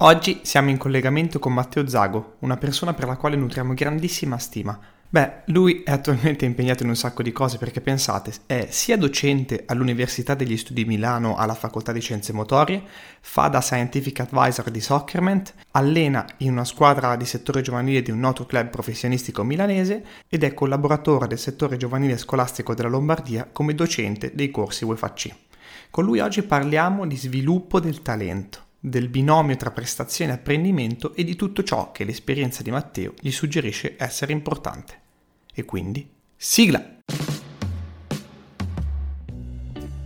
Oggi siamo in collegamento con Matteo Zago, una persona per la quale nutriamo grandissima stima. Beh, lui è attualmente impegnato in un sacco di cose perché pensate, è sia docente all'Università degli Studi di Milano alla Facoltà di Scienze Motorie, fa da Scientific Advisor di Soccerment, allena in una squadra di settore giovanile di un noto club professionistico milanese ed è collaboratore del settore giovanile scolastico della Lombardia come docente dei corsi UEFAC. Con lui oggi parliamo di sviluppo del talento del binomio tra prestazione e apprendimento e di tutto ciò che l'esperienza di Matteo gli suggerisce essere importante. E quindi, sigla!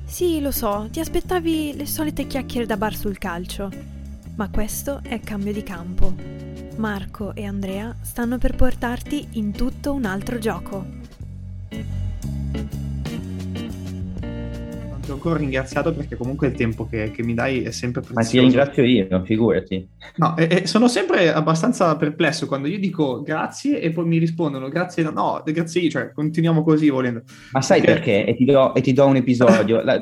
Sì, lo so, ti aspettavi le solite chiacchiere da bar sul calcio, ma questo è cambio di campo. Marco e Andrea stanno per portarti in tutto un altro gioco. Ancora ringraziato perché comunque il tempo che, che, mi dai è sempre prezioso. Ma ti ringrazio io, figurati. No, e, e sono sempre abbastanza perplesso quando io dico grazie e poi mi rispondono grazie, no, grazie io, cioè continuiamo così volendo. Ma sai perché? perché? E, ti do, e, ti do, un episodio. La,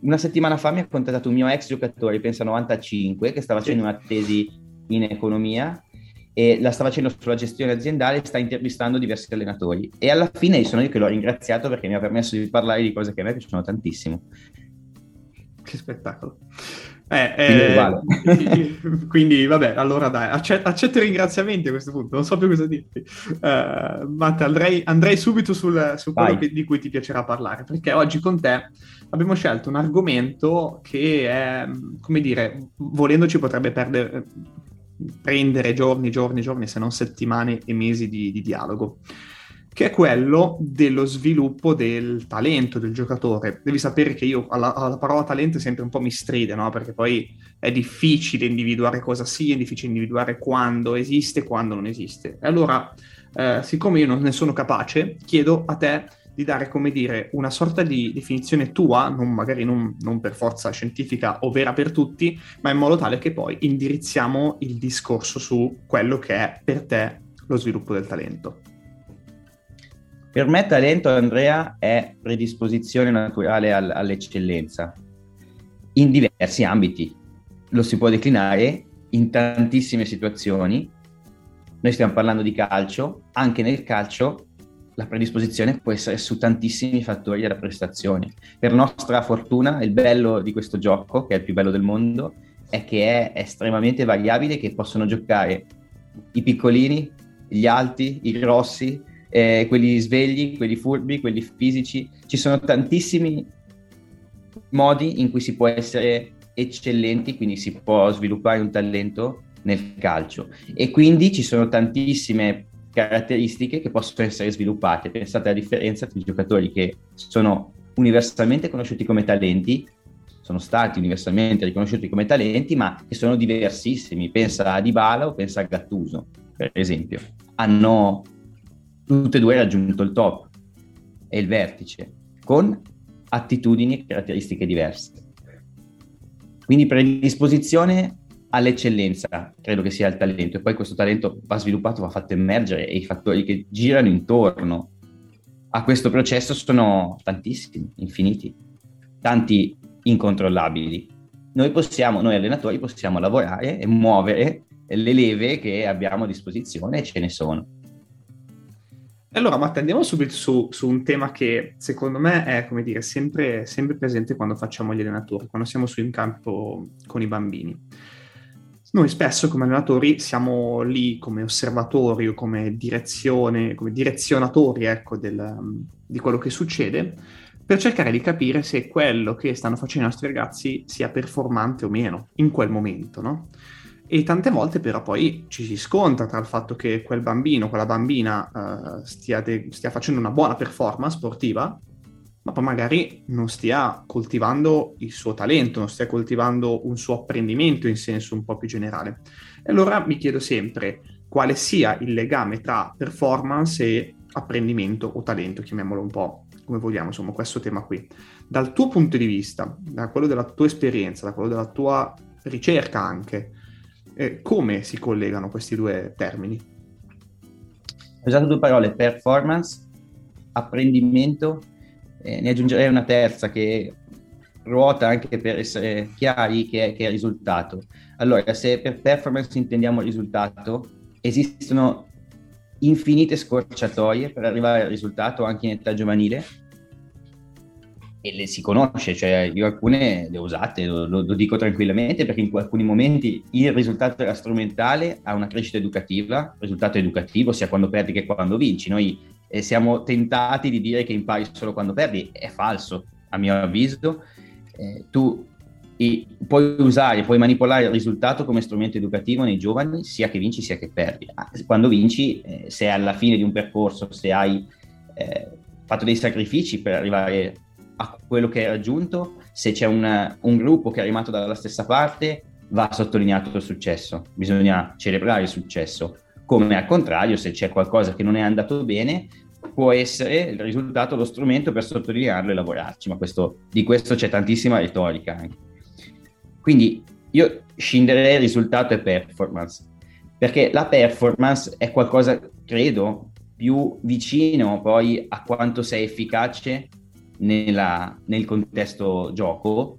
una settimana fa mi ha contattato un mio ex giocatore, pensa 95, che stava facendo una tesi in economia e la sta facendo sulla gestione aziendale, sta intervistando diversi allenatori e alla fine sono io che l'ho ringraziato perché mi ha permesso di parlare di cose che a me piacciono tantissimo. Che spettacolo. Eh, eh, quindi, vabbè, allora dai, accetto, accetto, i ringraziamenti a questo punto, non so più cosa dirti. Uh, Matte, andrei, andrei, subito sul, su quello che, di cui ti piacerà parlare, perché oggi con te abbiamo scelto un argomento che è, come dire, volendoci potrebbe perdere, prendere giorni, giorni, giorni, se non settimane e mesi di, di dialogo che è quello dello sviluppo del talento del giocatore. Devi sapere che io alla, alla parola talento sempre un po' mi stride, no? Perché poi è difficile individuare cosa sia, è difficile individuare quando esiste e quando non esiste. E allora, eh, siccome io non ne sono capace, chiedo a te di dare, come dire, una sorta di definizione tua, non, magari non, non, per forza scientifica o vera per tutti, ma in modo tale che poi indirizziamo il discorso su quello che è per te lo sviluppo del talento. Per me talento, Andrea, è predisposizione naturale all- all'eccellenza in diversi ambiti. Lo si può declinare in tantissime situazioni. Noi stiamo parlando di calcio, anche nel calcio la predisposizione può essere su tantissimi fattori della prestazione. Per nostra fortuna, il bello di questo gioco, che è il più bello del mondo, è che è estremamente variabile, che possono giocare i piccolini, gli alti, i grossi, eh, quelli svegli, quelli furbi, quelli fisici. Ci sono tantissimi modi in cui si può essere eccellenti, quindi si può sviluppare un talento nel calcio. E quindi ci sono tantissime caratteristiche che possono essere sviluppate. Pensate alla differenza tra i giocatori che sono universalmente conosciuti come talenti, sono stati universalmente riconosciuti come talenti, ma che sono diversissimi. Pensa a Dybala o pensa a Gattuso, per esempio. Hanno tutte e due raggiunto il top e il vertice, con attitudini e caratteristiche diverse. Quindi predisposizione all'eccellenza, credo che sia il talento, e poi questo talento va sviluppato, va fatto emergere e i fattori che girano intorno a questo processo sono tantissimi, infiniti, tanti incontrollabili. Noi possiamo, noi allenatori possiamo lavorare e muovere le leve che abbiamo a disposizione e ce ne sono. Allora, ma andiamo subito su, su, un tema che secondo me è, come dire, sempre, sempre presente quando facciamo gli allenatori, quando siamo su in campo con i bambini noi spesso come allenatori siamo lì come osservatori o come direzione, come direzionatori ecco, del, di quello che succede, per cercare di capire se quello che stanno facendo i nostri ragazzi sia performante o meno in quel momento, no? E tante volte però poi ci si scontra tra il fatto che quel bambino, quella bambina uh, stia, de- stia facendo una buona performance sportiva ma poi magari non stia coltivando il suo talento, non stia coltivando un suo apprendimento in senso un po' più generale. E allora mi chiedo sempre quale sia il legame tra performance e apprendimento o talento, chiamiamolo un po' come vogliamo, insomma, questo tema qui. Dal tuo punto di vista, da quello della tua esperienza, da quello della tua ricerca anche, eh, come si collegano questi due termini? Ho usato due parole, performance, apprendimento eh, ne aggiungerei una terza che ruota anche per essere chiari che è, che è il risultato. Allora, se per performance intendiamo il risultato, esistono infinite scorciatoie per arrivare al risultato anche in età giovanile e le si conosce, cioè io alcune le ho usate, lo, lo, dico tranquillamente perché in alcuni momenti il risultato era strumentale a una crescita educativa, risultato educativo sia quando perdi che quando vinci. Noi eh, siamo tentati di dire che impari solo quando perdi, è falso a mio avviso. Eh, tu i, puoi usare, puoi manipolare il risultato come strumento educativo nei giovani sia che vinci sia che perdi. Ah, quando vinci, eh, se alla fine di un percorso, se hai eh, fatto dei sacrifici per arrivare a quello che hai raggiunto, se c'è una, un gruppo che è arrivato dalla stessa parte, va sottolineato il successo, bisogna celebrare il successo, come al contrario se c'è qualcosa che non è andato bene, può essere il risultato lo strumento per sottolinearlo e lavorarci, ma questo, di questo c'è tantissima retorica anche. Quindi io scinderei risultato e performance, perché la performance è qualcosa, credo, più vicino poi a quanto sei efficace nella, nel contesto gioco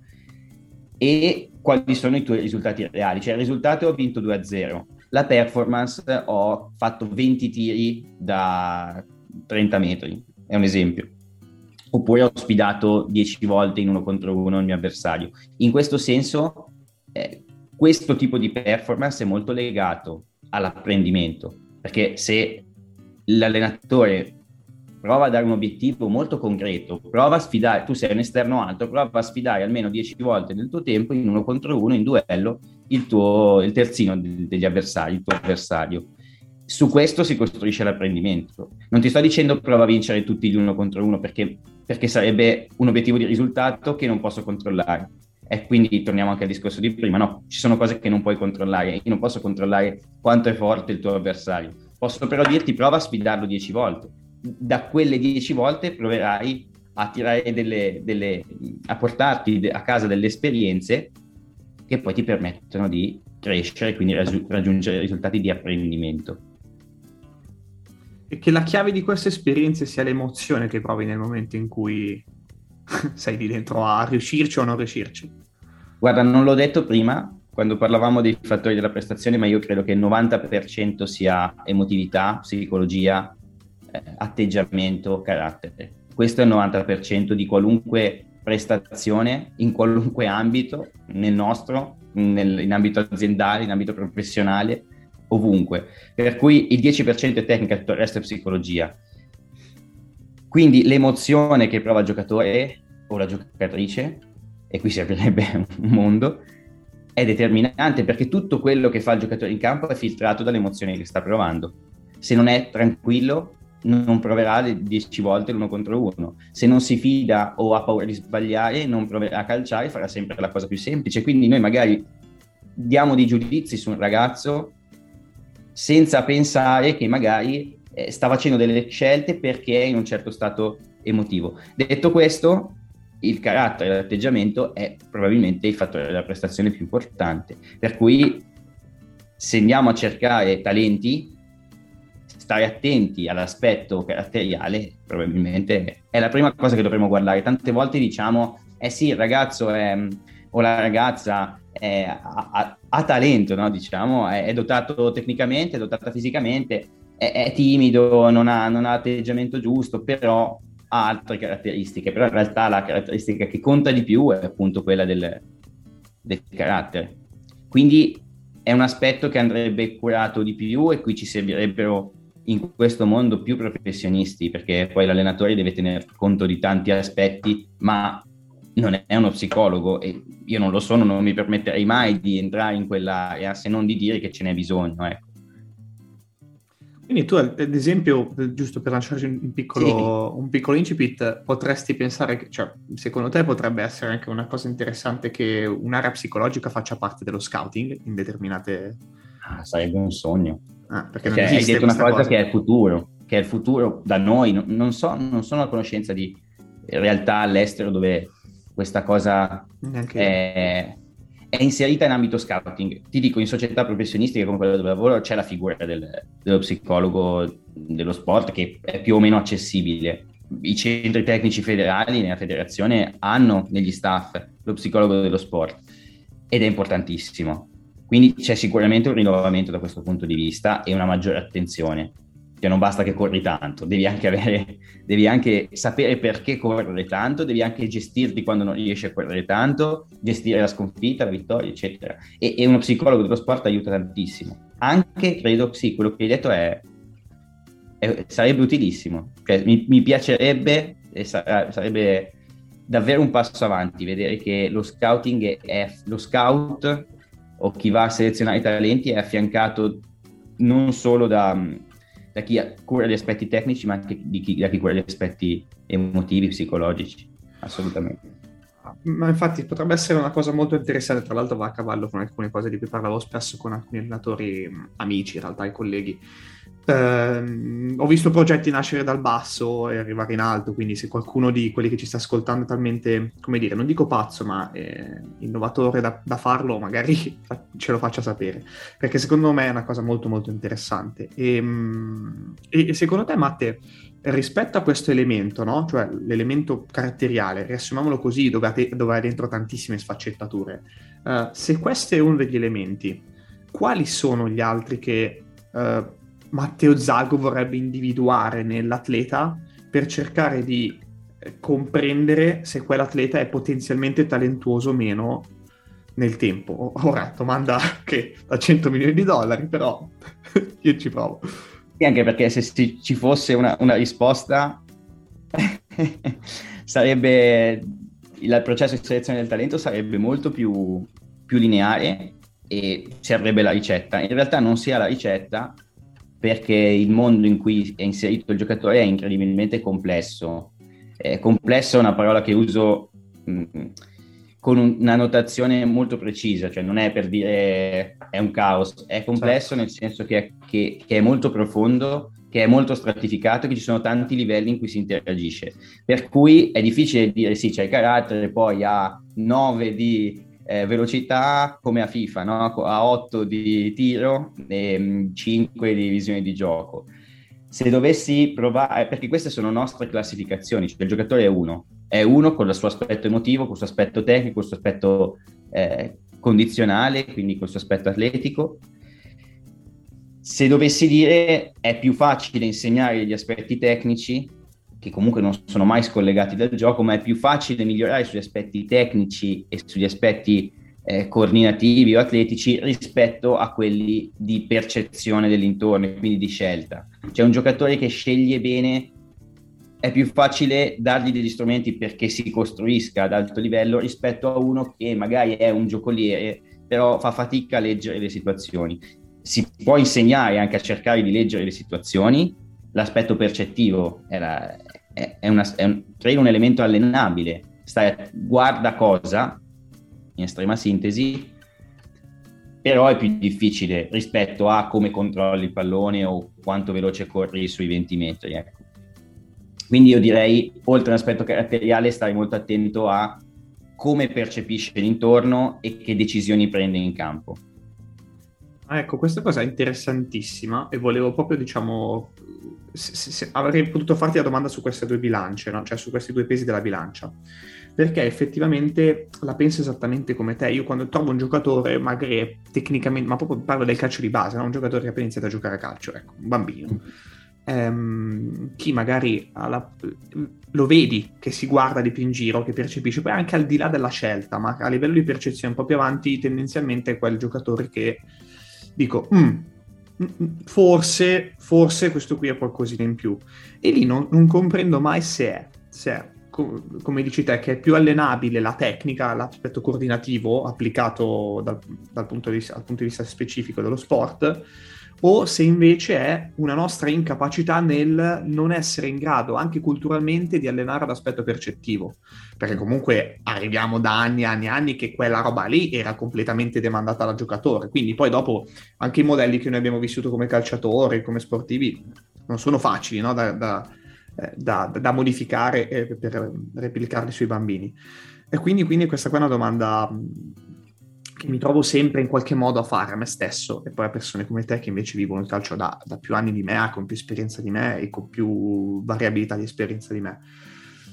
e quali sono i tuoi risultati reali. Cioè il risultato ho vinto 2-0, la performance ho fatto 20 tiri da 30 metri, è un esempio. Oppure ho sfidato 10 volte in uno contro uno il mio avversario. In questo senso, eh, questo tipo di performance è molto legato all'apprendimento, perché se l'allenatore prova a dare un obiettivo molto concreto, prova a sfidare, tu sei un esterno alto, prova a sfidare almeno 10 volte nel tuo tempo in uno contro uno, in duello, il, tuo, il terzino degli avversari, il tuo avversario. Su questo si costruisce l'apprendimento. Non ti sto dicendo prova a vincere tutti gli uno contro uno perché, perché sarebbe un obiettivo di risultato che non posso controllare. E quindi torniamo anche al discorso di prima, no, ci sono cose che non puoi controllare, io non posso controllare quanto è forte il tuo avversario, posso però dirti prova a sfidarlo 10 volte, da quelle dieci volte proverai a tirare delle, delle, a portarti a casa delle esperienze che poi ti permettono di crescere e quindi raggiungere risultati di apprendimento. Che la chiave di queste esperienze sia l'emozione che provi nel momento in cui sei lì dentro a riuscirci o non riuscirci. Guarda, non l'ho detto prima quando parlavamo dei fattori della prestazione, ma io credo che il 90% sia emotività, psicologia, atteggiamento, carattere. Questo è il 90% di qualunque prestazione in qualunque ambito, nel nostro, nel, in ambito aziendale, in ambito professionale, ovunque. Per cui il 10% è tecnica, il resto è psicologia. Quindi l'emozione che prova il giocatore o la giocatrice, e qui si aprirebbe un mondo, è determinante perché tutto quello che fa il giocatore in campo è filtrato dall'emozione che sta provando. Se non è tranquillo, non proverà le 10 volte l'uno contro uno. Se non si fida o ha paura di sbagliare, non proverà a calciare, farà sempre la cosa più semplice. Quindi noi magari diamo dei giudizi su un ragazzo senza pensare che magari eh, sta facendo delle scelte perché è in un certo stato emotivo. Detto questo, il carattere l'atteggiamento è probabilmente il fattore della prestazione più importante. Per cui se andiamo a cercare talenti, stare attenti all'aspetto caratteriale probabilmente è la prima cosa che dovremmo guardare. Tante volte diciamo, eh sì, il ragazzo è, o la ragazza è, ha, ha, talento, no? diciamo, è, è, dotato tecnicamente, è dotata fisicamente, è, è timido, non ha, non ha atteggiamento giusto, però ha altre caratteristiche, però in realtà la caratteristica che conta di più è appunto quella del, del carattere. Quindi è un aspetto che andrebbe curato di più e qui ci servirebbero in questo mondo più professionisti, perché poi l'allenatore deve tener conto di tanti aspetti, ma non è uno psicologo e io non lo sono, non mi permetterei mai di entrare in quell'area se non di dire che ce n'è bisogno. Ecco. Quindi tu, ad esempio, giusto per lanciarci un piccolo, sì. un piccolo incipit, potresti pensare che, cioè, secondo te potrebbe essere anche una cosa interessante che un'area psicologica faccia parte dello scouting in determinate... Ah, sarebbe un sogno. Ah, perché non cioè, hai detto una cosa, cosa, che è il futuro, che è il futuro da noi, non, non, so, non sono a conoscenza di realtà all'estero dove questa cosa è, è, inserita in ambito scouting. Ti dico, in società professionistiche come quella dove lavoro c'è la figura del, dello psicologo dello sport che è più o meno accessibile. I centri tecnici federali nella federazione hanno negli staff lo psicologo dello sport ed è importantissimo. Quindi c'è sicuramente un rinnovamento da questo punto di vista e una maggiore attenzione che non basta che corri tanto, devi anche, avere, devi anche sapere perché correre tanto, devi anche gestirti quando non riesci a correre tanto, gestire la sconfitta, la vittoria, eccetera. E, e uno psicologo dello sport aiuta tantissimo. Anche, credo, sì, quello che hai detto è, è sarebbe utilissimo. Cioè, mi, mi, piacerebbe, e sa, sarebbe davvero un passo avanti, vedere che lo scouting è, lo scout o chi va a selezionare i talenti è affiancato non solo da da chi cura gli aspetti tecnici, ma anche chi, da chi cura gli aspetti emotivi, psicologici, assolutamente. Ma infatti potrebbe essere una cosa molto interessante, tra l'altro va a cavallo con alcune cose di cui parlavo spesso con alcuni allenatori amici, in realtà i colleghi, Uh, ho visto progetti nascere dal basso e arrivare in alto, quindi se qualcuno di quelli che ci sta ascoltando è talmente, come dire, non dico pazzo, ma eh, innovatore da, da, farlo, magari ce lo faccia sapere, perché secondo me è una cosa molto molto interessante. E, ehm, e, e secondo te, Matte, rispetto a questo elemento, no? cioè l'elemento caratteriale, riassumiamolo così, dove ha, te- dove ha dentro tantissime sfaccettature, uh, se questo è uno degli elementi, quali sono gli altri che... Uh, Matteo Zago vorrebbe individuare nell'atleta per cercare di eh, comprendere se quell'atleta è potenzialmente talentuoso o meno nel tempo. Ora, domanda che da 100 milioni di dollari, però io ci provo. E anche perché se ci fosse una, una risposta sarebbe il processo di selezione del talento sarebbe molto più, più lineare e serve la ricetta. In realtà non si ha la ricetta perché il mondo in cui è inserito il giocatore è incredibilmente complesso. Eh, complesso è una parola che uso mh, mm, con un, una notazione molto precisa, cioè non è per dire è un caos, è complesso certo. nel senso che è, che, che è molto profondo, che è molto stratificato, che ci sono tanti livelli in cui si interagisce. Per cui è difficile dire sì, c'è il carattere, poi ha 9 di eh, velocità come a FIFA, no? a 8 di tiro e 5 mm, di visione di gioco. Se dovessi provare, eh, perché queste sono nostre classificazioni, cioè il giocatore è uno, è uno con il suo aspetto emotivo, con il suo aspetto tecnico, con il suo aspetto eh, condizionale, quindi con il suo aspetto atletico. Se dovessi dire è più facile insegnare gli aspetti tecnici che comunque non sono mai scollegati dal gioco, ma è più facile migliorare sugli aspetti tecnici e sugli aspetti eh, coordinativi o atletici rispetto a quelli di percezione dell'intorno e quindi di scelta. Cioè un giocatore che sceglie bene è più facile dargli degli strumenti perché si costruisca ad alto livello rispetto a uno che magari è un giocoliere però fa fatica a leggere le situazioni. Si può insegnare anche a cercare di leggere le situazioni, l'aspetto percettivo era, è, una, è un, credo un elemento allenabile. Stai, guarda cosa, in estrema sintesi, però è più difficile rispetto a come controlli il pallone o quanto veloce corri sui 20 metri. Ecco. Quindi io direi, oltre all'aspetto caratteriale, stai molto attento a come percepisce l'intorno e che decisioni prende in campo. Ecco, questa cosa è interessantissima e volevo proprio, diciamo, se, se, avrei potuto farti la domanda su queste due bilance, no? cioè su questi due pesi della bilancia, perché effettivamente la penso esattamente come te. Io quando trovo un giocatore, magari tecnicamente, ma proprio parlo del calcio di base, no? un giocatore che ha appena iniziato a giocare a calcio, ecco, un bambino. Ehm, chi magari la, lo vedi che si guarda di più in giro, che percepisce, poi anche al di là della scelta, ma a livello di percezione un po' più avanti, tendenzialmente è quel giocatore che dico, mm, forse, forse questo qui è qualcosina in più. E lì non, non comprendo mai se è, se è, come dici te, che è più allenabile la tecnica, l'aspetto coordinativo applicato dal, dal punto dal punto di vista specifico dello sport, o se invece è una nostra incapacità nel non essere in grado anche culturalmente di allenare l'aspetto percettivo, perché comunque arriviamo da anni e anni e anni che quella roba lì era completamente demandata dal giocatore, quindi poi dopo anche i modelli che noi abbiamo vissuto come calciatori, come sportivi, non sono facili no? da, da, eh, da, da, modificare per replicarli sui bambini. E quindi, quindi questa qua è una domanda che mi trovo sempre in qualche modo a fare a me stesso e poi a persone come te che invece vivono il calcio da, da più anni di me, con più esperienza di me e con più variabilità di esperienza di me.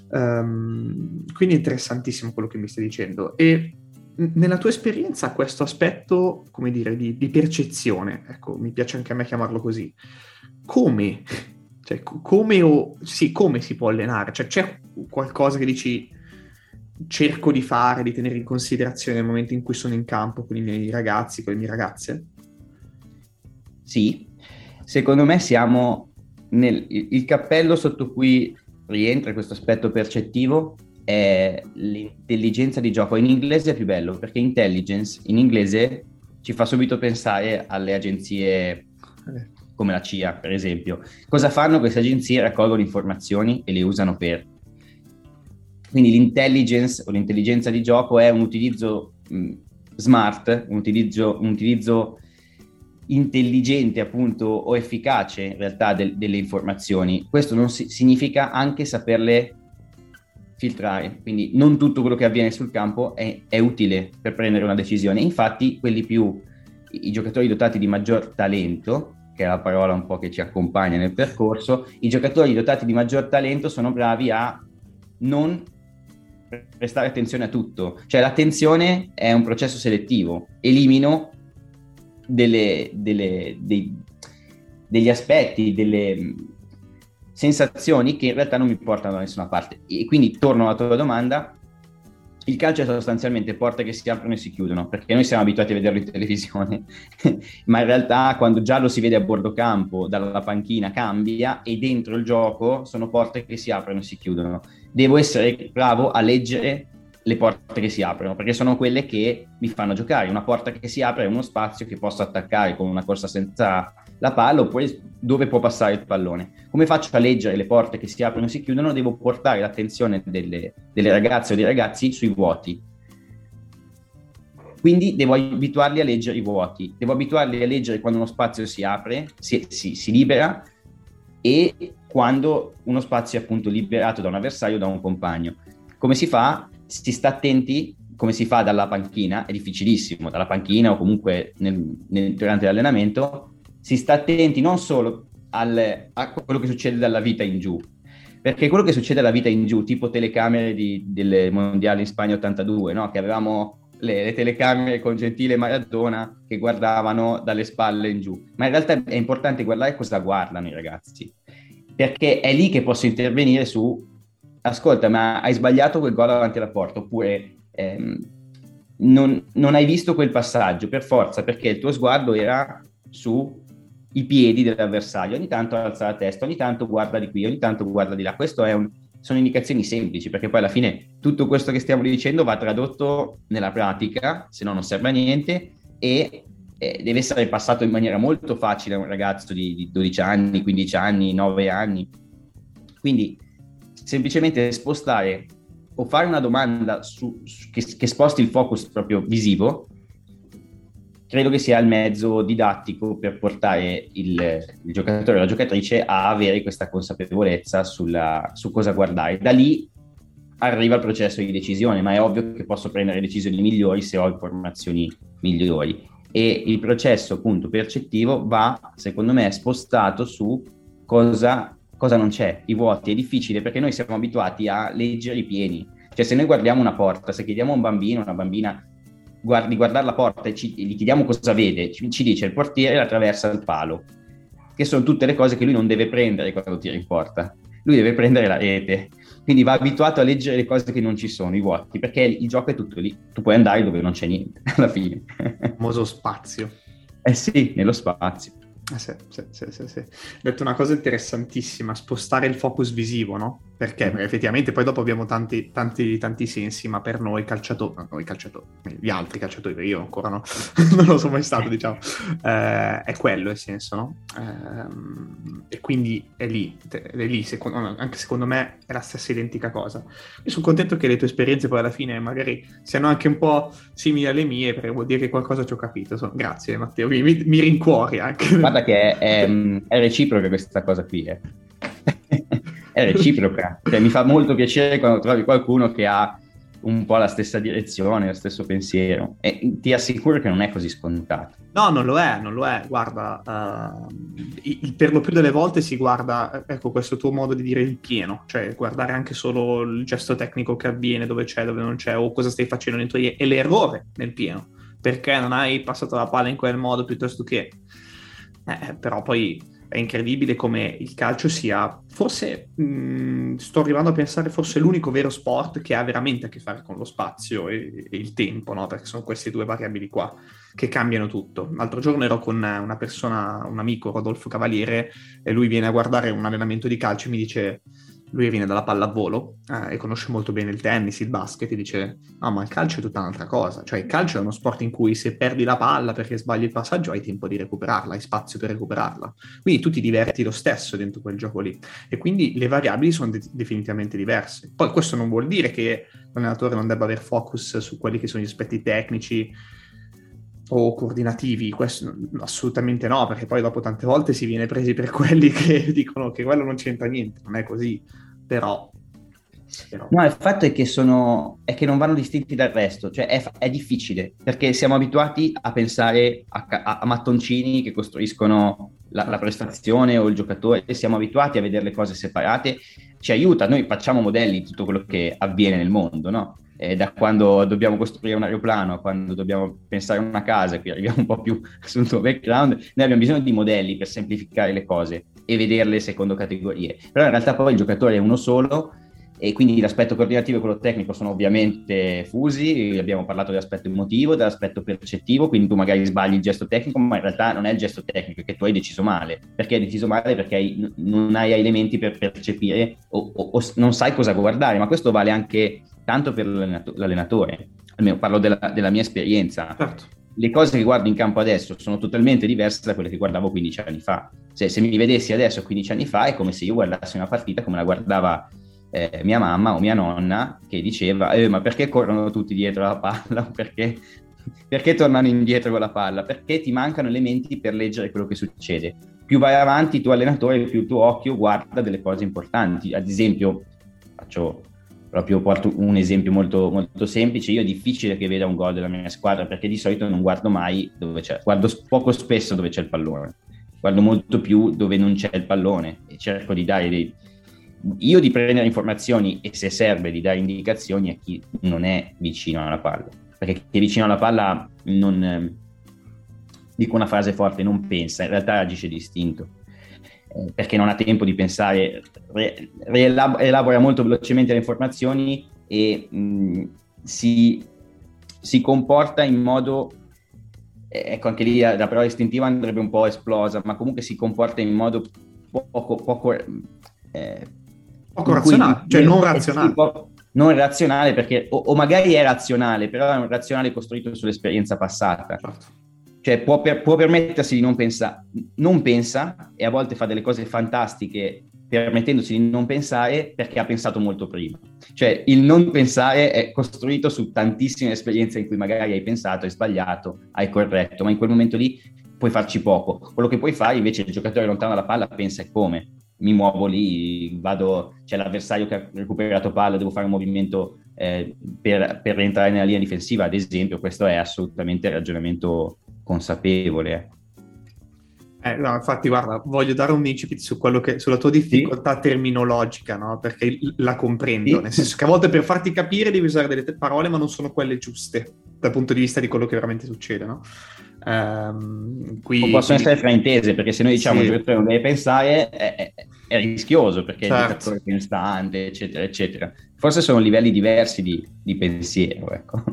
Um, quindi è interessantissimo quello che mi stai dicendo. E nella tua esperienza questo aspetto, come dire, di, di percezione, ecco, mi piace anche a me chiamarlo così, come, cioè, come, o, sì, come si può allenare? Cioè, c'è qualcosa che dici cerco di fare, di tenere in considerazione nel momento in cui sono in campo con i miei ragazzi, con le mie ragazze? Sì, secondo me siamo nel il cappello sotto cui rientra questo aspetto percettivo è l'intelligenza di gioco. In inglese è più bello perché intelligence in inglese ci fa subito pensare alle agenzie come la CIA, per esempio. Cosa fanno queste agenzie? Raccolgono informazioni e le usano per. Quindi l'intelligence o l'intelligenza di gioco è un utilizzo mh, smart, un utilizzo, un utilizzo intelligente appunto o efficace in realtà del, delle informazioni. Questo non si, significa anche saperle filtrare, quindi non tutto quello che avviene sul campo è, è, utile per prendere una decisione. Infatti quelli più, i giocatori dotati di maggior talento, che è la parola un po' che ci accompagna nel percorso, i giocatori dotati di maggior talento sono bravi a non prestare attenzione a tutto. Cioè l'attenzione è un processo selettivo, elimino delle, delle, dei, degli aspetti, delle sensazioni che in realtà non mi portano da nessuna parte. E quindi torno alla tua domanda, il calcio è sostanzialmente porte che si aprono e si chiudono, perché noi siamo abituati a vederlo in televisione, ma in realtà quando già lo si vede a bordo campo, dalla panchina cambia e dentro il gioco sono porte che si aprono e si chiudono. Devo essere bravo a leggere le porte che si aprono, perché sono quelle che mi fanno giocare. Una porta che si apre è uno spazio che posso attaccare con una corsa senza la palla oppure dove può passare il pallone. Come faccio a leggere le porte che si aprono e si chiudono? Devo portare l'attenzione delle, delle ragazze o dei ragazzi sui vuoti. Quindi devo abituarli a leggere i vuoti, devo abituarli a leggere quando uno spazio si apre, si, si, si libera e quando uno spazio è appunto liberato da un avversario o da un compagno. Come si fa? si sta attenti come si fa dalla panchina, è difficilissimo, dalla panchina o comunque nel, nel, durante l'allenamento, si sta attenti non solo al, a quello che succede dalla vita in giù, perché quello che succede dalla vita in giù, tipo telecamere di, delle mondiali in Spagna 82, no? che avevamo le, le, telecamere con Gentile e Maradona che guardavano dalle spalle in giù, ma in realtà è importante guardare cosa guardano i ragazzi, perché è lì che posso intervenire su ascolta, ma hai sbagliato quel gol davanti alla porta, oppure ehm, non, non, hai visto quel passaggio per forza, perché il tuo sguardo era sui piedi dell'avversario, ogni tanto alza la testa, ogni tanto guarda di qui, ogni tanto guarda di là. Questo sono indicazioni semplici, perché poi alla fine tutto questo che stiamo dicendo va tradotto nella pratica, se no non serve a niente, e eh, deve essere passato in maniera molto facile a un ragazzo di, di 12 anni, 15 anni, 9 anni. Quindi semplicemente spostare o fare una domanda su, su, che, che, sposti il focus proprio visivo, credo che sia il mezzo didattico per portare il, il giocatore o la giocatrice a avere questa consapevolezza sulla, su cosa guardare. Da lì arriva il processo di decisione, ma è ovvio che posso prendere decisioni migliori se ho informazioni migliori. E il processo appunto percettivo va, secondo me, spostato su cosa cosa non c'è? I vuoti, è difficile perché noi siamo abituati a leggere i pieni. Cioè se noi guardiamo una porta, se chiediamo a un bambino, una bambina guard- di guardare la porta e ci, gli chiediamo cosa vede, ci, ci dice il portiere attraversa il palo, che sono tutte le cose che lui non deve prendere quando tira in porta. Lui deve prendere la rete. Quindi va abituato a leggere le cose che non ci sono, i vuoti, perché il gioco è tutto lì. Tu puoi andare dove non c'è niente, alla fine. Famoso spazio. Eh sì, nello spazio. Eh sì, sì, sì, sì, sì. Hai detto una cosa interessantissima, spostare il focus visivo, no? Perché? Perché effettivamente poi dopo abbiamo tanti, tanti, tanti sensi, ma per noi calciatori, no, noi calciatori, gli altri calciatori, io ancora no, non lo sono mai stato, diciamo, eh, è quello il senso, no? Eh, e quindi è lì, è lì secondo, anche secondo me è la stessa identica cosa. Io sono contento che le tue esperienze poi alla fine magari siano anche un po' simili alle mie, perché vuol dire che qualcosa ci ho capito. So, grazie Matteo, mi, mi, mi rincuori anche. Guarda che è, è, è reciproca questa cosa qui, eh è reciproca. cioè, mi fa molto piacere quando trovi qualcuno che ha un po' la stessa direzione, lo stesso pensiero. E ti assicuro che non è così scontato. No, non lo è, non lo è. Guarda, uh, per lo più delle volte si guarda, ecco, questo tuo modo di dire il pieno, cioè guardare anche solo il gesto tecnico che avviene, dove c'è, dove non c'è, o cosa stai facendo nei tuoi... e l'errore nel pieno, perché non hai passato la palla in quel modo piuttosto che... Eh, però poi è incredibile come il calcio sia, forse mh, sto arrivando a pensare, forse l'unico vero sport che ha veramente a che fare con lo spazio e, e il tempo, no? perché sono queste due variabili qua che cambiano tutto. L'altro giorno ero con una persona, un amico, Rodolfo Cavaliere, e lui viene a guardare un allenamento di calcio e mi dice lui viene dalla pallavolo eh, e conosce molto bene il tennis, il basket, e dice: No, ma il calcio è tutta un'altra cosa. Cioè, il calcio è uno sport in cui se perdi la palla perché sbagli il passaggio, hai tempo di recuperarla, hai spazio per recuperarla. Quindi tu ti diverti lo stesso dentro quel gioco lì. E quindi le variabili sono de- definitivamente diverse. Poi questo non vuol dire che l'allenatore non debba avere focus su quelli che sono gli aspetti tecnici o coordinativi, questo assolutamente no, perché poi dopo tante volte si viene presi per quelli che dicono che quello non c'entra niente, non è così, però... però... No, il fatto è che, sono, è che non vanno distinti dal resto, cioè è, è difficile, perché siamo abituati a pensare a, a, a mattoncini che costruiscono la, la, prestazione o il giocatore, siamo abituati a vedere le cose separate, ci aiuta, noi facciamo modelli di tutto quello che avviene nel mondo, no? Eh, da quando dobbiamo costruire un aeroplano quando dobbiamo pensare a una casa, qui arriviamo un po' più sul tuo background, noi abbiamo bisogno di modelli per semplificare le cose e vederle secondo categorie. Però in realtà poi il giocatore è uno solo e quindi l'aspetto coordinativo e quello tecnico sono ovviamente fusi, abbiamo parlato dell'aspetto emotivo, dell'aspetto percettivo, quindi tu magari sbagli il gesto tecnico, ma in realtà non è il gesto tecnico, è che tu hai deciso male. Perché hai deciso male? Perché hai, non hai elementi per percepire o, o, o, non sai cosa guardare, ma questo vale anche tanto per l'allenatore, almeno parlo della, della mia esperienza. Certo. Le cose che guardo in campo adesso sono totalmente diverse da quelle che guardavo 15 anni fa. Se, se mi vedessi adesso 15 anni fa è come se io guardassi una partita come la guardava eh, mia mamma o mia nonna che diceva eh, ma perché corrono tutti dietro la palla? Perché, perché tornano indietro con la palla? Perché ti mancano elementi per leggere quello che succede. Più vai avanti, tu allenatore, più il tuo occhio guarda delle cose importanti. Ad esempio, faccio proprio porto un esempio molto, molto semplice, io è difficile che veda un gol della mia squadra perché di solito non guardo mai dove c'è, guardo poco spesso dove c'è il pallone, guardo molto più dove non c'è il pallone e cerco di dare dei... Io di prendere informazioni e se serve di dare indicazioni a chi non è vicino alla palla, perché chi è vicino alla palla non... Dico una frase forte, non pensa, in realtà agisce distinto. Eh, perché non ha tempo di pensare, re, rielabora molto velocemente le informazioni e mh, si, si, comporta in modo, eh, ecco anche lì la, la parola istintiva andrebbe un po' esplosa, ma comunque si comporta in modo poco, poco, eh, poco razionale, cioè non razionale. Non razionale perché, o, o, magari è razionale, però è un razionale costruito sull'esperienza passata. Certo cioè può, per, può permettersi di non pensare, non pensa e a volte fa delle cose fantastiche permettendosi di non pensare perché ha pensato molto prima. Cioè il non pensare è costruito su tantissime esperienze in cui magari hai pensato, hai sbagliato, hai corretto, ma in quel momento lì puoi farci poco. Quello che puoi fare invece il giocatore lontano dalla palla pensa come mi muovo lì, vado, c'è l'avversario che ha recuperato palla, devo fare un movimento eh, per, per rientrare nella linea difensiva, ad esempio, questo è assolutamente il ragionamento consapevole. Eh, no, infatti, guarda, voglio dare un incipit su che, sulla tua difficoltà sì. terminologica, no? Perché la comprendo, sì. nel senso che a volte per farti capire devi usare delle parole, ma non sono quelle giuste dal punto di vista di quello che veramente succede, no? Um, qui, o possono essere fraintese, perché se noi diciamo sì. che non deve pensare è, è, è rischioso, perché certo. è il giocatore pensante, eccetera, eccetera. Forse sono livelli diversi di, di pensiero, ecco.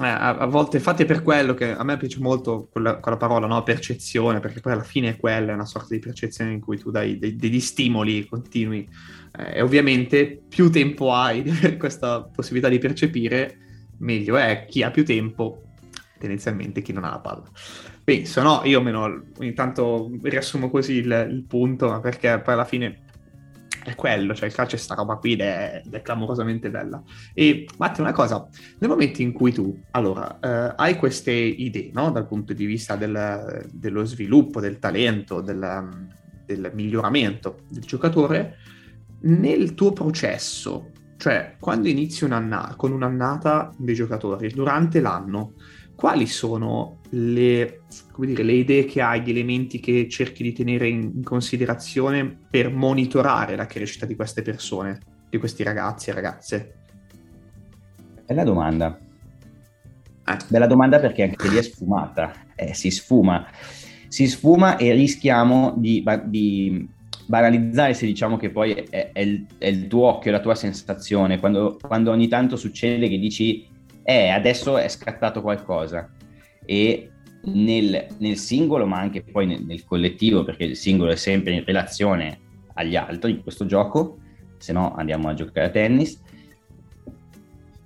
Eh, a, a, volte, infatti è per quello che a me piace molto quella, quella parola, no? percezione, perché poi alla fine è quella, è una sorta di percezione in cui tu dai dei, degli stimoli continui eh, e ovviamente più tempo hai di avere questa possibilità di percepire, meglio è. Chi ha più tempo, tendenzialmente chi non ha la palla. Penso, no? Io meno, ogni tanto riassumo così il, il punto, perché poi alla fine è quello, cioè il calcio è sta roba qui ed è, ed è clamorosamente bella. E Matti, una cosa, nel momento in cui tu, allora, eh, hai queste idee, no? Dal punto di vista del, dello sviluppo, del talento, del, del miglioramento del giocatore, nel tuo processo Cioè, quando inizi un'annata, con un'annata dei giocatori durante l'anno, quali sono le, dire, le, idee che hai, gli elementi che cerchi di tenere in, in considerazione per monitorare la crescita di queste persone, di questi ragazzi e ragazze? Bella domanda. Eh. Bella domanda perché anche lì è sfumata, eh, si sfuma. Si sfuma e rischiamo di, di banalizzare se diciamo che poi è, è, il, è, il, tuo occhio, la tua sensazione, quando, quando ogni tanto succede che dici, eh, adesso è scattato qualcosa. E nel, nel singolo, ma anche poi nel, nel, collettivo, perché il singolo è sempre in relazione agli altri in questo gioco, se no andiamo a giocare a tennis,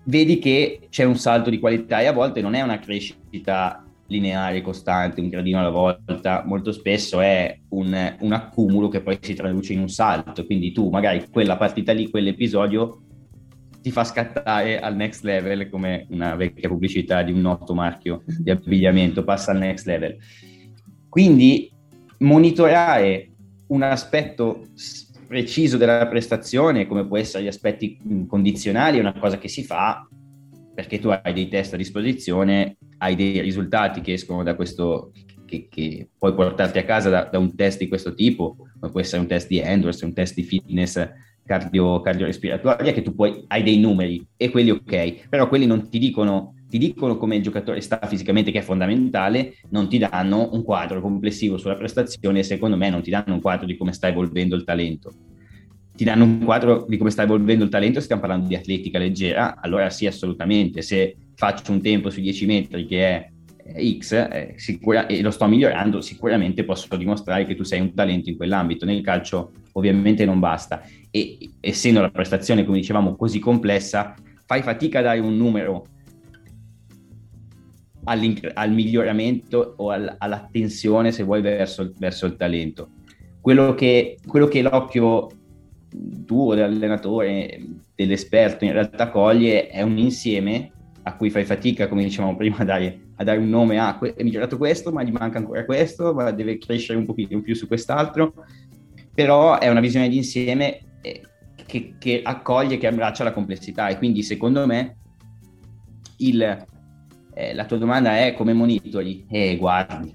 vedi che c'è un salto di qualità e a volte non è una crescita lineare, costante, un gradino alla volta, molto spesso è un, un, accumulo che poi si traduce in un salto. Quindi tu magari quella partita lì, quell'episodio ti fa scattare al next level come una vecchia pubblicità di un noto marchio di abbigliamento, passa al next level. Quindi monitorare un aspetto preciso della prestazione, come può essere gli aspetti condizionali, è una cosa che si fa perché tu hai dei test a disposizione, hai dei risultati che escono da questo, che, che puoi portarti a casa da, da, un test di questo tipo, come può essere un test di endurance, un test di fitness cardio, cardiorespiratoria, che tu poi hai dei numeri e quelli ok, però quelli non ti dicono ti dicono come il giocatore sta fisicamente, che è fondamentale, non ti danno un quadro complessivo sulla prestazione e secondo me non ti danno un quadro di come sta evolvendo il talento. Ti danno un quadro di come sta evolvendo il talento, stiamo parlando di atletica leggera, allora sì, assolutamente. Se faccio un tempo sui 10 metri che è X eh, sicura, e lo sto migliorando, sicuramente posso dimostrare che tu sei un talento in quell'ambito. Nel calcio ovviamente non basta. E essendo la prestazione, come dicevamo, così complessa, fai fatica a dare un numero al miglioramento o al, all'attenzione, se vuoi, verso, verso il talento. Quello che, quello che l'occhio tuo, dell'allenatore, dell'esperto in realtà coglie è un insieme a cui fai fatica, come dicevamo prima, a dare, a dare un nome a è migliorato questo, ma gli manca ancora questo, ma deve crescere un pochino in più su quest'altro. Però è una visione d'insieme eh, che, che accoglie, che abbraccia la complessità e quindi secondo me il, eh, la tua domanda è come monitori? Eh, guardi.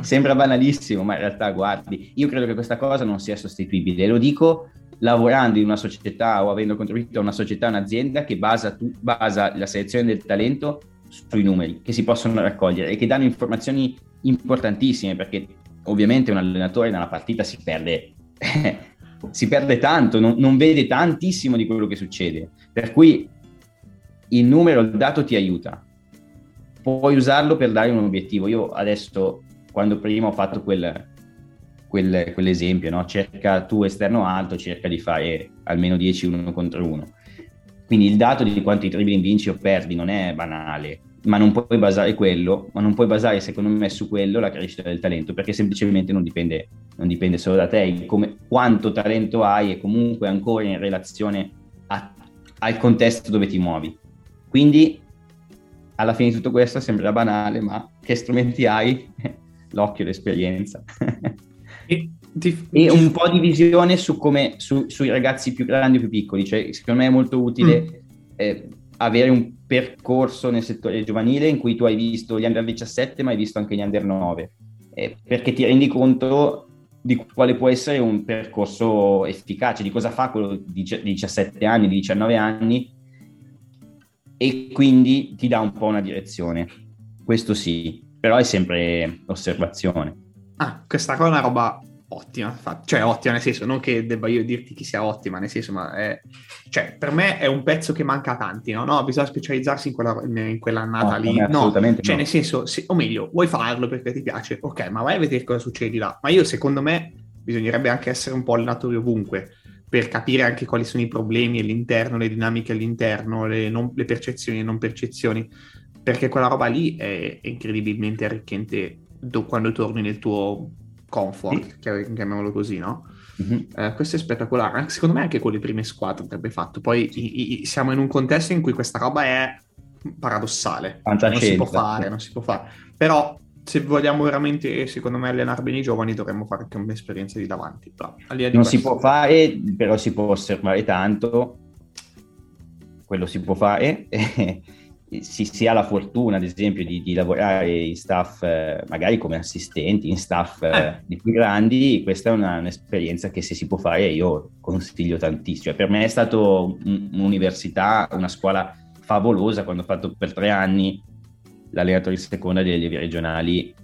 Sembra banalissimo, ma in realtà guardi. Io credo che questa cosa non sia sostituibile. Lo dico lavorando in una società o avendo contribuito a una società, un'azienda che basa, tu, basa la selezione del talento sui numeri che si possono raccogliere e che danno informazioni importantissime perché ovviamente un allenatore nella partita si perde, si perde tanto, non, non vede tantissimo di quello che succede. Per cui il numero, il dato ti aiuta, puoi usarlo per dare un obiettivo. Io adesso, quando prima ho fatto quel, quel, quell'esempio, no? cerca tu esterno alto, cerca di fare almeno 10 uno contro uno. Quindi il dato di quanti dribbling vinci o perdi non è banale, ma non puoi basare quello, ma non puoi basare secondo me su quello la crescita del talento, perché semplicemente non dipende, non dipende solo da te, come, quanto talento hai e comunque ancora in relazione a, al contesto dove ti muovi. Quindi alla fine di tutto questo sembra banale, ma che strumenti hai? L'occhio, l'esperienza. e, ti... e, un po' di visione su come, su, sui ragazzi più grandi o più piccoli. Cioè, secondo me è molto utile mm. eh, avere un percorso nel settore giovanile in cui tu hai visto gli under 17, ma hai visto anche gli under 9, eh, perché ti rendi conto di quale può essere un percorso efficace, di cosa fa quello di 17 anni, di 19 anni e quindi ti dà un po' una direzione. Questo sì, però è sempre osservazione. Ah, questa qua è una roba ottima, cioè ottima nel senso, non che debba io dirti che sia ottima, nel senso, ma è, cioè, per me è un pezzo che manca a tanti, no? no bisogna specializzarsi in, quella, in quell'annata no, lì, no, cioè no. nel senso, se, o meglio, vuoi farlo perché ti piace, ok, ma vai a vedere cosa succede di là, ma io secondo me bisognerebbe anche essere un po' allenatori ovunque, per capire anche quali sono i problemi all'interno, le dinamiche all'interno, le, non, le percezioni e non percezioni, perché quella roba lì è, incredibilmente arricchente do, quando torni nel tuo comfort, sì. chiamiamolo così, no? Mm-hmm. Eh, questo è spettacolare, secondo me anche con le prime squadre avrebbe fatto. Poi i, i, siamo in un contesto in cui questa roba è paradossale, non si può fare, non si può fare. Però se vogliamo veramente, secondo me, allenare bene i giovani, dovremmo fare anche un'esperienza di davanti. Però, di non questo... si può fare, però si può osservare tanto quello si può fare, si, si, ha la fortuna, ad esempio, di, di lavorare in staff, eh, magari come assistenti, in staff eh, eh. di più grandi, questa è una, un'esperienza che se si può fare io consiglio tantissimo. Per me è stata un'università, una scuola favolosa quando ho fatto per tre anni l'allenatore di seconda degli allievi regionali,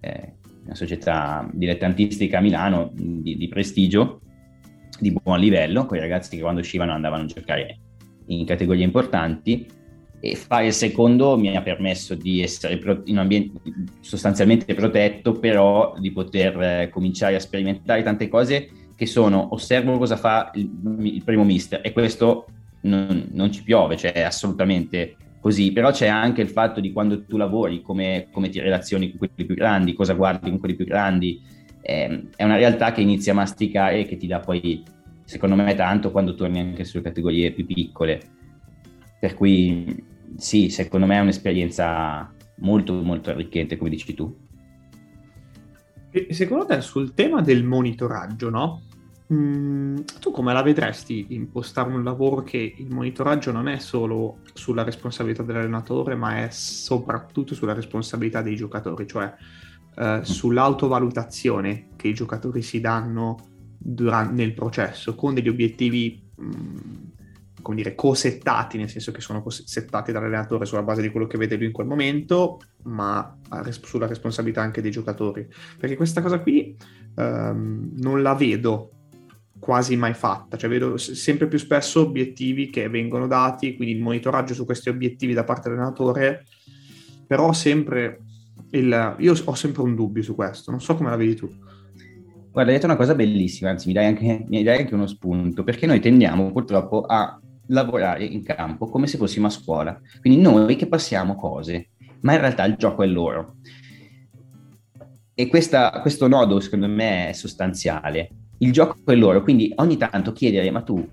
eh, una società dilettantistica a Milano di, di prestigio, di buon livello, con i ragazzi che quando uscivano andavano a giocare in categorie importanti e fare il secondo mi ha permesso di essere in un ambiente sostanzialmente protetto, però di poter eh, cominciare a sperimentare tante cose che sono osservo cosa fa il, il primo mister e questo non, non, ci piove, cioè è assolutamente così, però c'è anche il fatto di quando tu lavori, come, come ti relazioni con quelli più grandi, cosa guardi con quelli più grandi, eh, è una realtà che inizia a masticare e che ti dà poi, secondo me, tanto quando torni anche sulle categorie più piccole. Per cui sì, secondo me è un'esperienza molto molto arricchente, come dici tu. E secondo te sul tema del monitoraggio, no? Mm, tu come la vedresti impostare un lavoro che il monitoraggio non è solo sulla responsabilità dell'allenatore, ma è soprattutto sulla responsabilità dei giocatori, cioè eh, mm. sull'autovalutazione che i giocatori si danno durante, nel processo, con degli obiettivi mh, mm, come dire, cosettati, nel senso che sono settati dall'allenatore sulla base di quello che vede lui in quel momento, ma sulla responsabilità anche dei giocatori. Perché questa cosa qui um, non la vedo quasi mai fatta, cioè vedo sempre più spesso obiettivi che vengono dati, quindi il monitoraggio su questi obiettivi da parte dell'allenatore, però sempre il... io ho sempre un dubbio su questo, non so come la vedi tu. Guarda, hai detto una cosa bellissima, anzi mi dai, anche, mi dai anche uno spunto, perché noi tendiamo purtroppo a lavorare in campo come se fossimo a scuola. Quindi noi che passiamo cose, ma in realtà il gioco è loro. E questa, questo nodo secondo me è sostanziale. Il gioco è loro, quindi ogni tanto chiedere, ma tu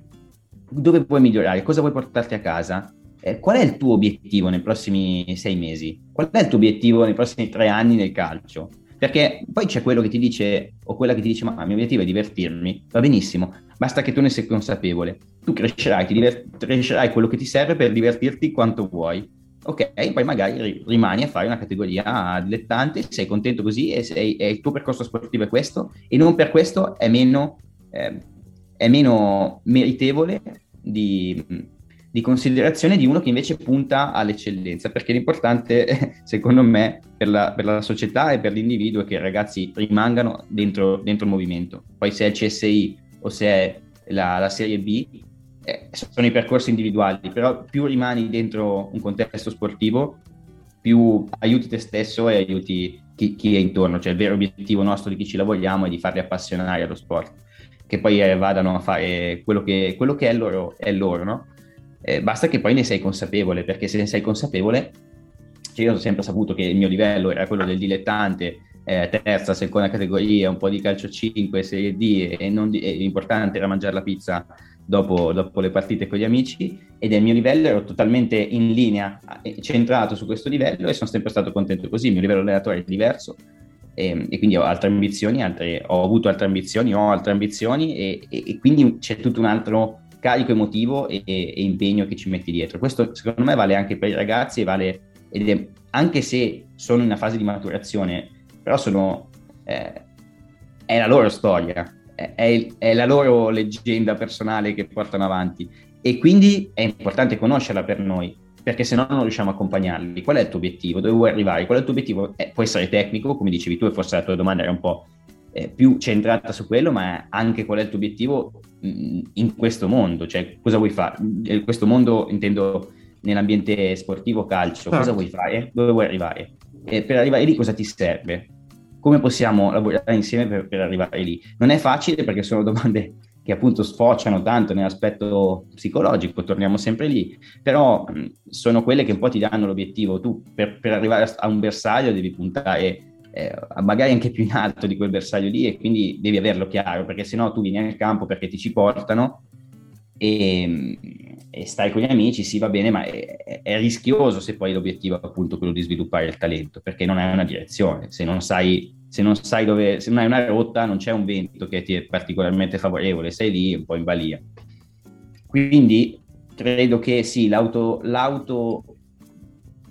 dove puoi migliorare? Cosa vuoi portarti a casa? Eh, qual è il tuo obiettivo nei prossimi sei mesi? Qual è il tuo obiettivo nei prossimi tre anni nel calcio? Perché poi c'è quello che ti dice, o quella che ti dice, ma il mio obiettivo è divertirmi, va benissimo, basta che tu ne sei consapevole. Tu crescerai, ti divert- crescerai quello che ti serve per divertirti quanto vuoi. Ok, poi magari rimani a fare una categoria dilettante, sei contento così e, sei, e il tuo percorso sportivo è questo e non per questo è meno, eh, è meno meritevole di, di considerazione di uno che invece punta all'eccellenza, perché l'importante, secondo me, per la, per la società e per l'individuo è che i ragazzi rimangano dentro, dentro, il movimento. Poi se è il CSI o se è la, la Serie B, eh, sono i percorsi individuali, però più rimani dentro un contesto sportivo, più aiuti te stesso e aiuti chi, chi è intorno. Cioè il vero obiettivo nostro di chi ci lavoriamo è di farli appassionare allo sport, che poi eh, vadano a fare quello che, quello che è loro, è loro no? Eh, basta che poi ne sei consapevole, perché se ne sei consapevole, cioè io ho sempre saputo che il mio livello era quello del dilettante, eh, terza, seconda categoria, un po' di calcio 5, serie D, e, di, e l'importante era mangiare la pizza dopo, dopo, le partite con gli amici, ed il mio livello ero totalmente in linea, centrato su questo livello, e sono sempre stato contento così, il mio livello allenatore è diverso, e, e, quindi ho altre ambizioni, altre, ho avuto altre ambizioni, ho altre ambizioni e, e, e, quindi c'è tutto un altro carico emotivo e, e, impegno che ci metti dietro. Questo secondo me vale anche per i ragazzi vale, ed è, anche se sono in una fase di maturazione, però sono, eh, è la loro storia, è, è, la loro leggenda personale che portano avanti e quindi è importante conoscerla per noi, perché se no non riusciamo a accompagnarli. Qual è il tuo obiettivo? Dove vuoi arrivare? Qual è il tuo obiettivo? Eh, può essere tecnico, come dicevi tu, e forse la tua domanda era un po' eh, più centrata su quello, ma anche qual è il tuo obiettivo in questo mondo, cioè cosa vuoi fare? In questo mondo intendo nell'ambiente sportivo calcio, cosa certo. vuoi fare? Dove vuoi arrivare? E per arrivare lì cosa ti serve? Come possiamo lavorare insieme per, per arrivare lì? Non è facile perché sono domande che appunto sfociano tanto nell'aspetto psicologico, torniamo sempre lì, però sono quelle che un po' ti danno l'obiettivo. Tu per, per arrivare a un bersaglio devi puntare eh, magari anche più in alto di quel bersaglio lì e quindi devi averlo chiaro perché sennò tu vieni al campo perché ti ci portano e, e stai con gli amici, sì va bene, ma è, è, rischioso se poi l'obiettivo è appunto quello di sviluppare il talento perché non hai una direzione, se non sai, se non sai dove, se non hai una rotta non c'è un vento che ti è particolarmente favorevole, sei lì un po' in balia. Quindi credo che sì, l'auto, l'auto,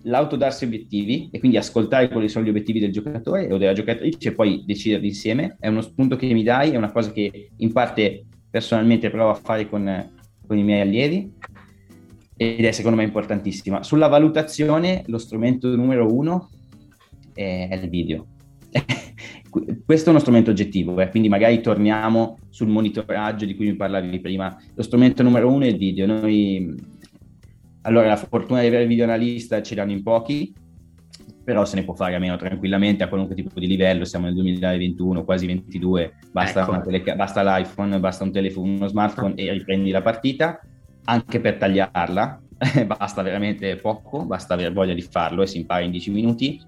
l'auto darsi obiettivi e quindi ascoltare quali sono gli obiettivi del giocatore o della giocatrice e poi deciderli insieme è uno spunto che mi dai, è una cosa che in parte personalmente provo a fare con, con i miei allievi ed è secondo me importantissima. Sulla valutazione, lo strumento numero uno è, è il video. Questo è uno strumento oggettivo, eh? quindi magari torniamo sul monitoraggio di cui mi parlavi prima. Lo strumento numero uno è il video. Noi, allora, la fortuna di avere il videoanalista ce l'hanno in pochi, però se ne può fare a meno tranquillamente a qualunque tipo di livello. Siamo nel 2021, quasi 22, basta, ecco. tele- basta l'iPhone, basta un telefono, uno smartphone e riprendi la partita anche per tagliarla, basta veramente poco, basta aver voglia di farlo e si impara in 10 minuti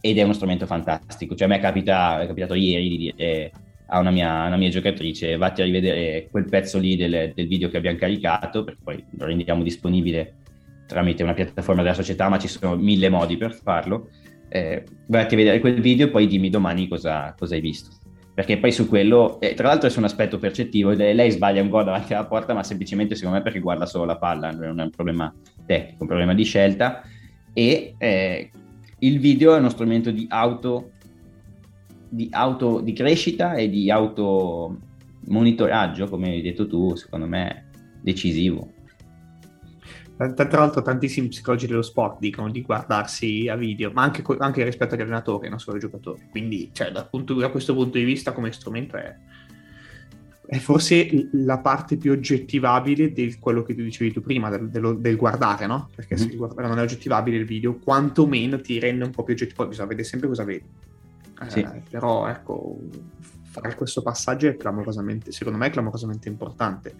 ed è uno strumento fantastico. Cioè a me è, capita, è capitato ieri di dire a una mia, una mia, giocatrice vatti a rivedere quel pezzo lì del, del, video che abbiamo caricato, perché poi lo rendiamo disponibile tramite una piattaforma della società, ma ci sono mille modi per farlo. Eh, vatti a vedere quel video e poi dimmi domani cosa, cosa hai visto perché poi su quello, eh, tra l'altro è su un aspetto percettivo, lei sbaglia un gol davanti alla porta, ma semplicemente secondo me perché guarda solo la palla, non è un problema tecnico, è un problema di scelta e eh, il video è uno strumento di auto, di auto, di crescita e di auto monitoraggio, come hai detto tu, secondo me decisivo. Tra l'altro tantissimi psicologi dello sport dicono di guardarsi a video, ma anche, anche rispetto agli allenatori, non solo ai giocatori. Quindi, cioè, da, punto, da, questo punto di vista, come strumento è, è forse la parte più oggettivabile di quello che tu dicevi tu prima, del, del, del guardare, no? Perché mm-hmm. se il guardare non è oggettivabile il video, quantomeno ti rende un po' più oggettivo. Poi bisogna vedere sempre cosa vedi. Sì. Eh, però, ecco, fare questo passaggio è clamorosamente, secondo me, è clamorosamente importante.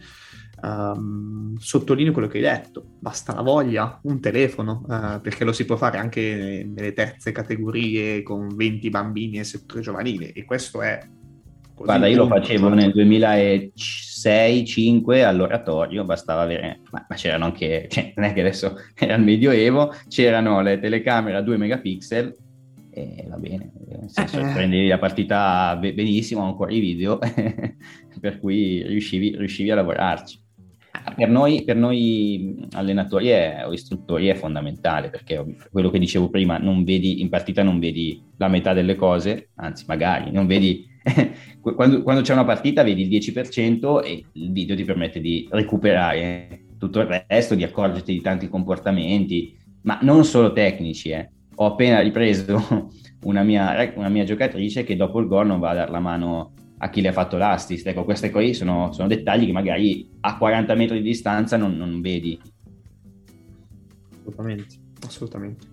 Um, sottolineo quello che hai detto, basta la voglia, un telefono, uh, perché lo si può fare anche nelle terze categorie con 20 bambini e settore giovanile e questo è... Guarda, io lo facevo nel 2006-2005 all'oratorio, bastava avere, ma, ma, c'erano anche, cioè, non è che adesso era il medioevo, c'erano le telecamere a 2 megapixel e va bene, nel senso eh. prendevi la partita benissimo, ancora i video, per cui riuscivi, riuscivi a lavorarci. Per noi, per noi allenatori è, o istruttori è fondamentale perché quello che dicevo prima, non vedi, in partita non vedi la metà delle cose, anzi magari non vedi, quando, quando, c'è una partita vedi il 10% e il video ti permette di recuperare tutto il resto, di accorgerti di tanti comportamenti, ma non solo tecnici. Eh. Ho appena ripreso una mia, una mia giocatrice che dopo il gol non va a dare la mano a chi le ha fatto l'assist. Ecco, questi qui sono, sono, dettagli che magari a 40 metri di distanza non, non vedi. Assolutamente, assolutamente.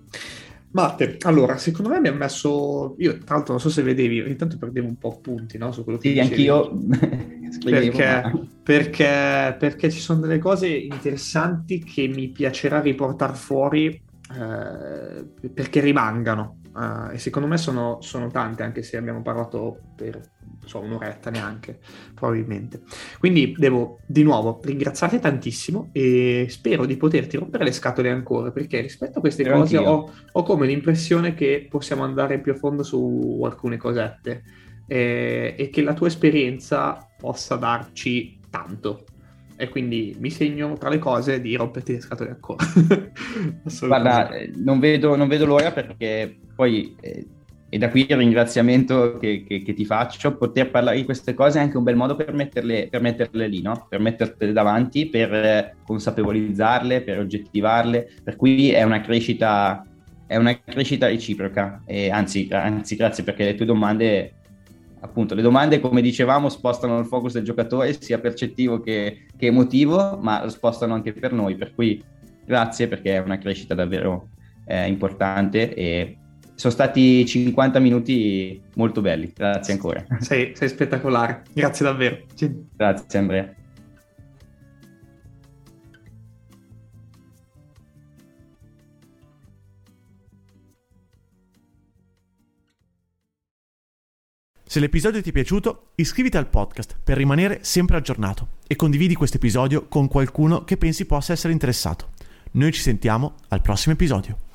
Matte, allora, secondo me mi ha messo... Io, tra l'altro, non so se vedevi, ogni tanto perdevo un po' punti, no? Su quello che sì, anch'io perché, perché, perché, ci sono delle cose interessanti che mi piacerà riportare fuori eh, perché rimangano. Uh, e secondo me sono, sono, tante, anche se abbiamo parlato per so, un'oretta neanche, probabilmente. Quindi devo di nuovo ringraziarti tantissimo e spero di poterti rompere le scatole ancora, perché rispetto a queste Però cose ho, ho, come l'impressione che possiamo andare più a fondo su alcune cosette e, e che la tua esperienza possa darci tanto e quindi mi segno tra le cose di romperti le scatole ancora. Guarda, non vedo, non vedo, l'ora perché poi, eh, e da qui il ringraziamento che, che, che, ti faccio, poter parlare di queste cose è anche un bel modo per metterle, per metterle lì, no? per metterle davanti, per consapevolizzarle, per oggettivarle, per cui è una crescita, è una crescita reciproca, e anzi, anzi grazie perché le tue domande appunto le domande, come dicevamo, spostano il focus del giocatore sia percettivo che, che, emotivo, ma lo spostano anche per noi. Per cui grazie perché è una crescita davvero eh, importante e sono stati 50 minuti molto belli. Grazie ancora. Sei, sei spettacolare. Grazie davvero. Grazie Andrea. Se l'episodio ti è piaciuto, iscriviti al podcast per rimanere sempre aggiornato e condividi questo episodio con qualcuno che pensi possa essere interessato. Noi ci sentiamo al prossimo episodio.